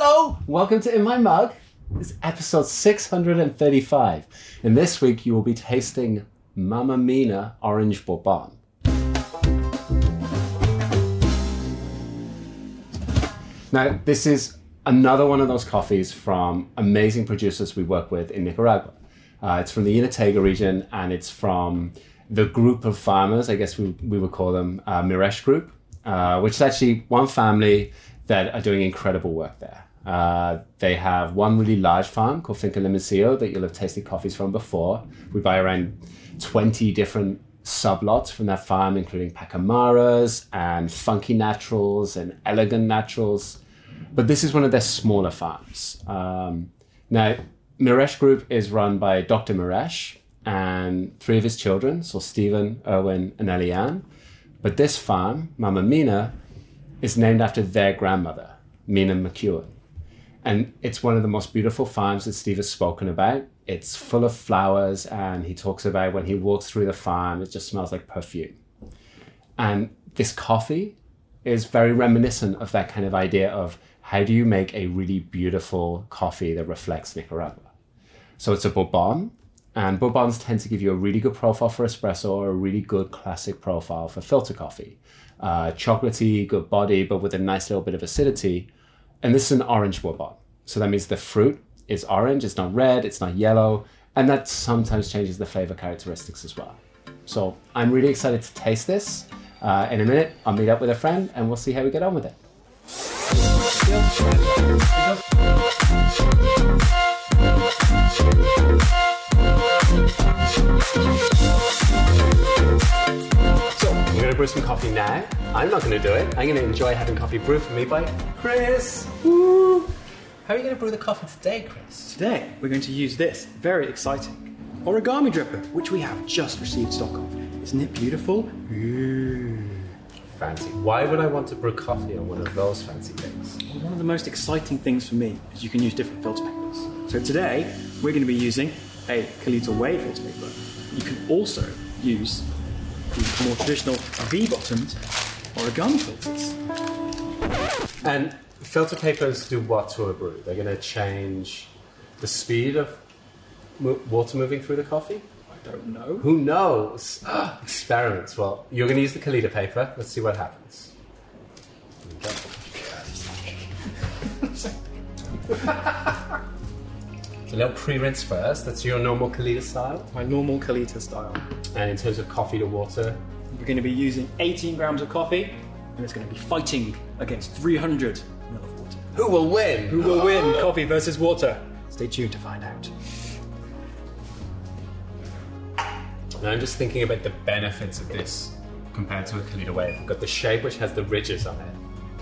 Hello! Welcome to In My Mug. It's episode 635. And this week you will be tasting Mamma Mina Orange Bourbon. Now, this is another one of those coffees from amazing producers we work with in Nicaragua. Uh, it's from the Jinotega region and it's from the group of farmers, I guess we, we would call them uh, Mierisch Group, uh, which is actually one family that are doing incredible work there. Uh, they have one really large farm called Finca Limoncillo that you'll have tasted coffees from before. We buy around 20 different sublots from that farm, including Pacamaras and Funky Naturals and Elegant Naturals. But this is one of their smaller farms. Um, now, Mierisch Group is run by Dr. Mierisch and three of his children, so Stephen, Erwin, and Eleane. But this farm, Mama Mina, is named after their grandmother, Mina McEwen. And it's one of the most beautiful farms that Steve has spoken about. It's full of flowers, and he talks about when he walks through the farm, it just smells like perfume. And this coffee is very reminiscent of that kind of idea of how do you make a really beautiful coffee that reflects Nicaragua. So it's a Bourbon, and Bourbons tend to give you a really good profile for espresso or a really good classic profile for filter coffee. Uh, chocolatey, good body, but with a nice little bit of acidity. And this is an orange Bourbon. So that means the fruit is orange, it's not red, it's not yellow, and that sometimes changes the flavor characteristics as well. So I'm really excited to taste this. Uh, in a minute, I'll meet up with a friend and we'll see how we get on with it. Brew some coffee now. I'm not going to do it. I'm going to enjoy having coffee brewed for me by Chris. Woo! How are you going to brew the coffee today, Chris? Today, we're going to use this very exciting origami dripper, which we have just received stock of. Isn't it beautiful? Ooh. Fancy. Why would I want to brew coffee on one of those fancy things? Well, one of the most exciting things for me is you can use different filter papers. So today, we're going to be using a Kalita Wave filter paper. You can also use the more traditional V-bottomed origami filters. And filter papers do what to a brew? They're going to change the speed of mo- water moving through the coffee? I don't know. Who knows? Experiments. Well, you're going to use the Kalita paper. Let's see what happens. so a little pre-rinse first. That's your normal Kalita style. My normal Kalita style. And in terms of coffee to water, We're going to be using 18 grams of coffee, and it's going to be fighting against 300 ml of water. who will win? Who will win, coffee versus water? Stay tuned to find out. And I'm just thinking about the benefits of this compared to a Kalita wave. We've got the shape which has the ridges on it.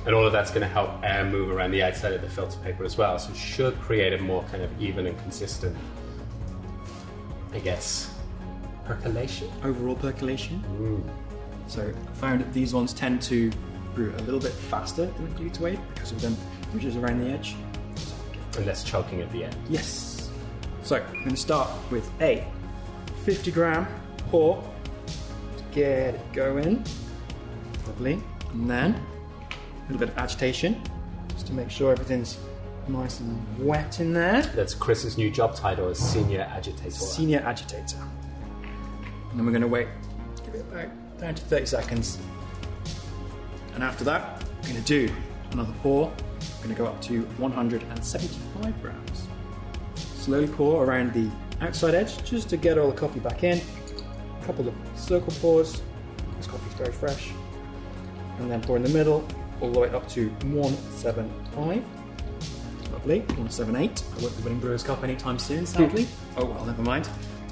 And all of that's going to help air move around the outside of the filter paper as well. So it should create a more kind of even and consistent, I guess, percolation. Overall percolation. Mm. So I found that these ones tend to brew a little bit faster than the Kalita wave because of them ridges around the edge. And less choking at the end. Yes. So I'm going to start with a 50 gram pour to get it going. Lovely. And then a little bit of agitation just to make sure everything's nice and wet in there. That's Chris's new job title as senior agitator. Senior agitator. And then we're going to wait, give it about down to 30 seconds. And after that, we're going to do another pour. We're going to go up to 175 grams. Slowly pour around the outside edge just to get all the coffee back in. A couple of circle pours. This coffee's very fresh. And then pour in the middle, all the way up to 175. Lovely. 178. I won't be winning Brewers Cup anytime soon, sadly. oh well, never mind.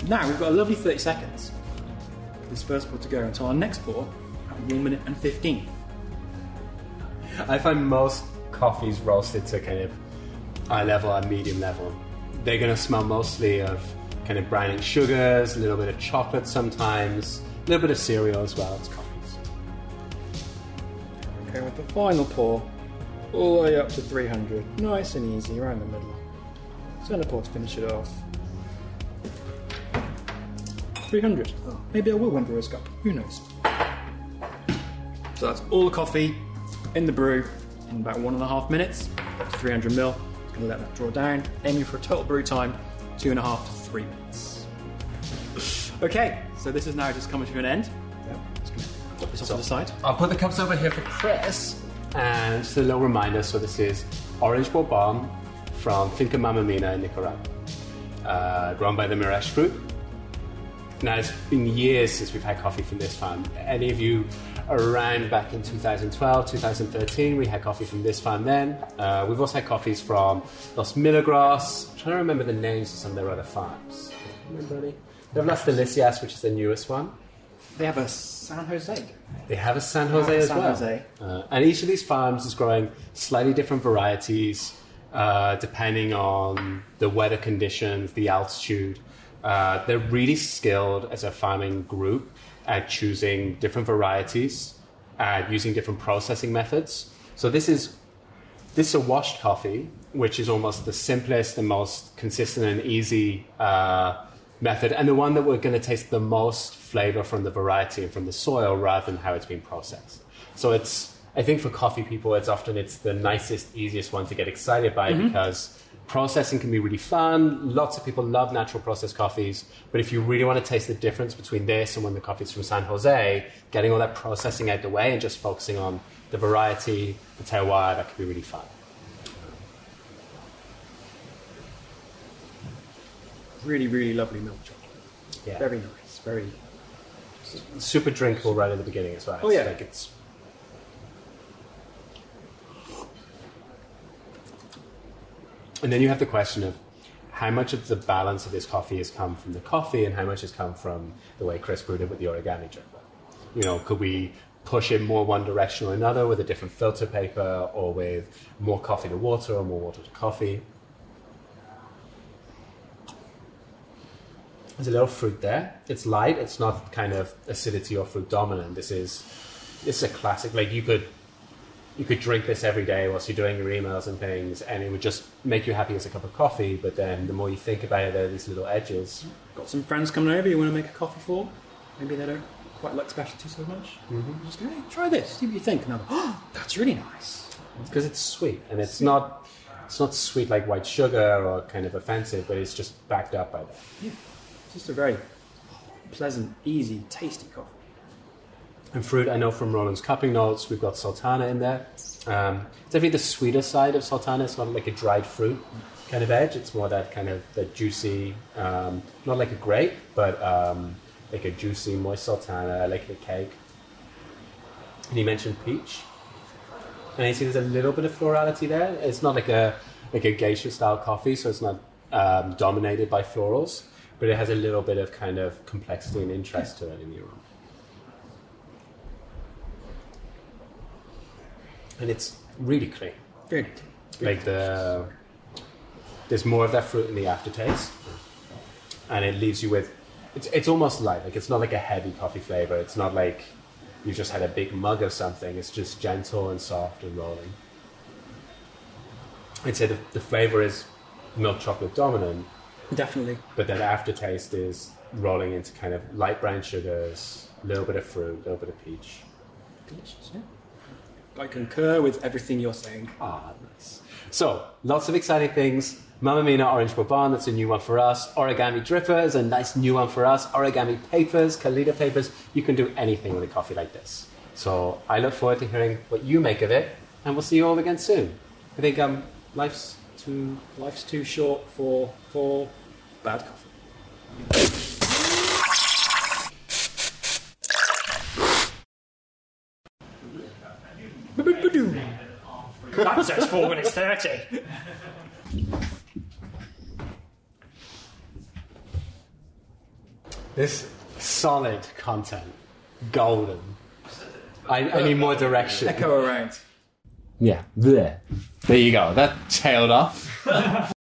Now we've got a lovely 30 seconds for this first pour to go until our next pour at 1 minute and 15. I find most coffees roasted to kind of eye level and medium level. They're going to smell mostly of kind of browning sugars, a little bit of chocolate sometimes, a little bit of cereal as well Okay, with the final pour, all the way up to 300. Nice and easy, around the middle. Center pour to finish it off. 300. Oh, maybe I will win Brewers Cup. Who knows? So that's all the coffee in the brew in about one and a half minutes. up to 300 mil. Just gonna let that draw down. Aiming for a total brew time, two and a half to three minutes. Okay, so this is now just coming to an end. Just gonna put this off to the side. I'll put the cups over here for Chris. And just a little reminder so, this is Orange Bourbon from Finca Mamamina in Nicaragua, uh, grown by the Mierisch Group. Now, it's been years since we've had coffee from this farm. Any of you around back in 2012, 2013, we had coffee from this farm then. Uh, we've also had coffees from Los Milagros. I'm trying to remember the names of some of their other farms. Remember any? They have Las Delicias, which is the newest one. They have a San Jose. They have a San Jose as San well. Jose. Uh, and each of these farms is growing slightly different varieties uh, depending on the weather conditions, the altitude. Uh, they're really skilled as a farming group at choosing different varieties, at using different processing methods. So this is this is a washed coffee, which is almost the simplest and most consistent and easy uh, method, and the one that we're going to taste the most flavor from the variety and from the soil rather than how it's been processed. So it's, I think for coffee people, it's often it's the nicest, easiest one to get excited by mm-hmm. because processing can be really fun. Lots of people love natural processed coffees, but if you really want to taste the difference between this and when the coffee's from San Jose, getting all that processing out the way and just focusing on the variety, the terroir, that could be really fun. Really, really lovely milk chocolate. Yeah. Very nice. Very. super drinkable right at the beginning as well. Oh, yeah. like it's and then you have the question of how much of the balance of this coffee has come from the coffee and how much has come from the way Chris brewed it with the origami dripper. You know, could we push it more one direction or another with a different filter paper or with more coffee to water or more water to coffee? There's a little fruit there. It's light. It's not kind of acidity or fruit dominant. This is this is a classic. Like you could you could drink this every day whilst you're doing your emails and things, and it would just make you happy as a cup of coffee. But then the more you think about it, there are these little edges. Got some friends coming over you want to make a coffee for? Maybe they don't quite like specialty so much. Mm-hmm. Just go, hey, try this, see what you think. And they'll go, oh, that's really nice. because it's sweet and it's not it's not sweet like white sugar or kind of offensive, but it's just backed up by that. Yeah. Just a very pleasant, easy, tasty coffee. And fruit, I know from Roland's cupping notes, we've got sultana in there. Um, it's definitely the sweeter side of sultana. It's not like a dried fruit kind of edge. It's more that kind of the juicy, um, not like a grape, but um, like a juicy, moist sultana, like a cake. And you mentioned peach. And you see there's a little bit of florality there. It's not like a like a geisha style coffee, so it's not um, dominated by florals, but it has a little bit of kind of complexity and interest to it in aroma. And it's really clean. Very good. Like the there's more of that fruit in the aftertaste, and it leaves you with it's it's almost light. Like it's not like a heavy coffee flavor. It's not like you just had a big mug of something. It's just gentle and soft and rolling. I'd say the, the flavor is milk chocolate dominant, Definitely. but that aftertaste is rolling into kind of light brown sugars, a little bit of fruit, a little bit of peach. Delicious, yeah. I concur with everything you're saying. Ah, nice. So, lots of exciting things. Mamma Mina Orange Bourbon, that's a new one for us. Origami Dripper is a nice new one for us. Origami Papers, Kalita Papers. You can do anything with a coffee like this. So, I look forward to hearing what you make of it, and we'll see you all again soon. I think um, life's too. Life's too short for for bad coffee. That says four minutes thirty. This solid content, golden. I, I need more direction. Echo around. Yeah, there. There you go. That tailed off.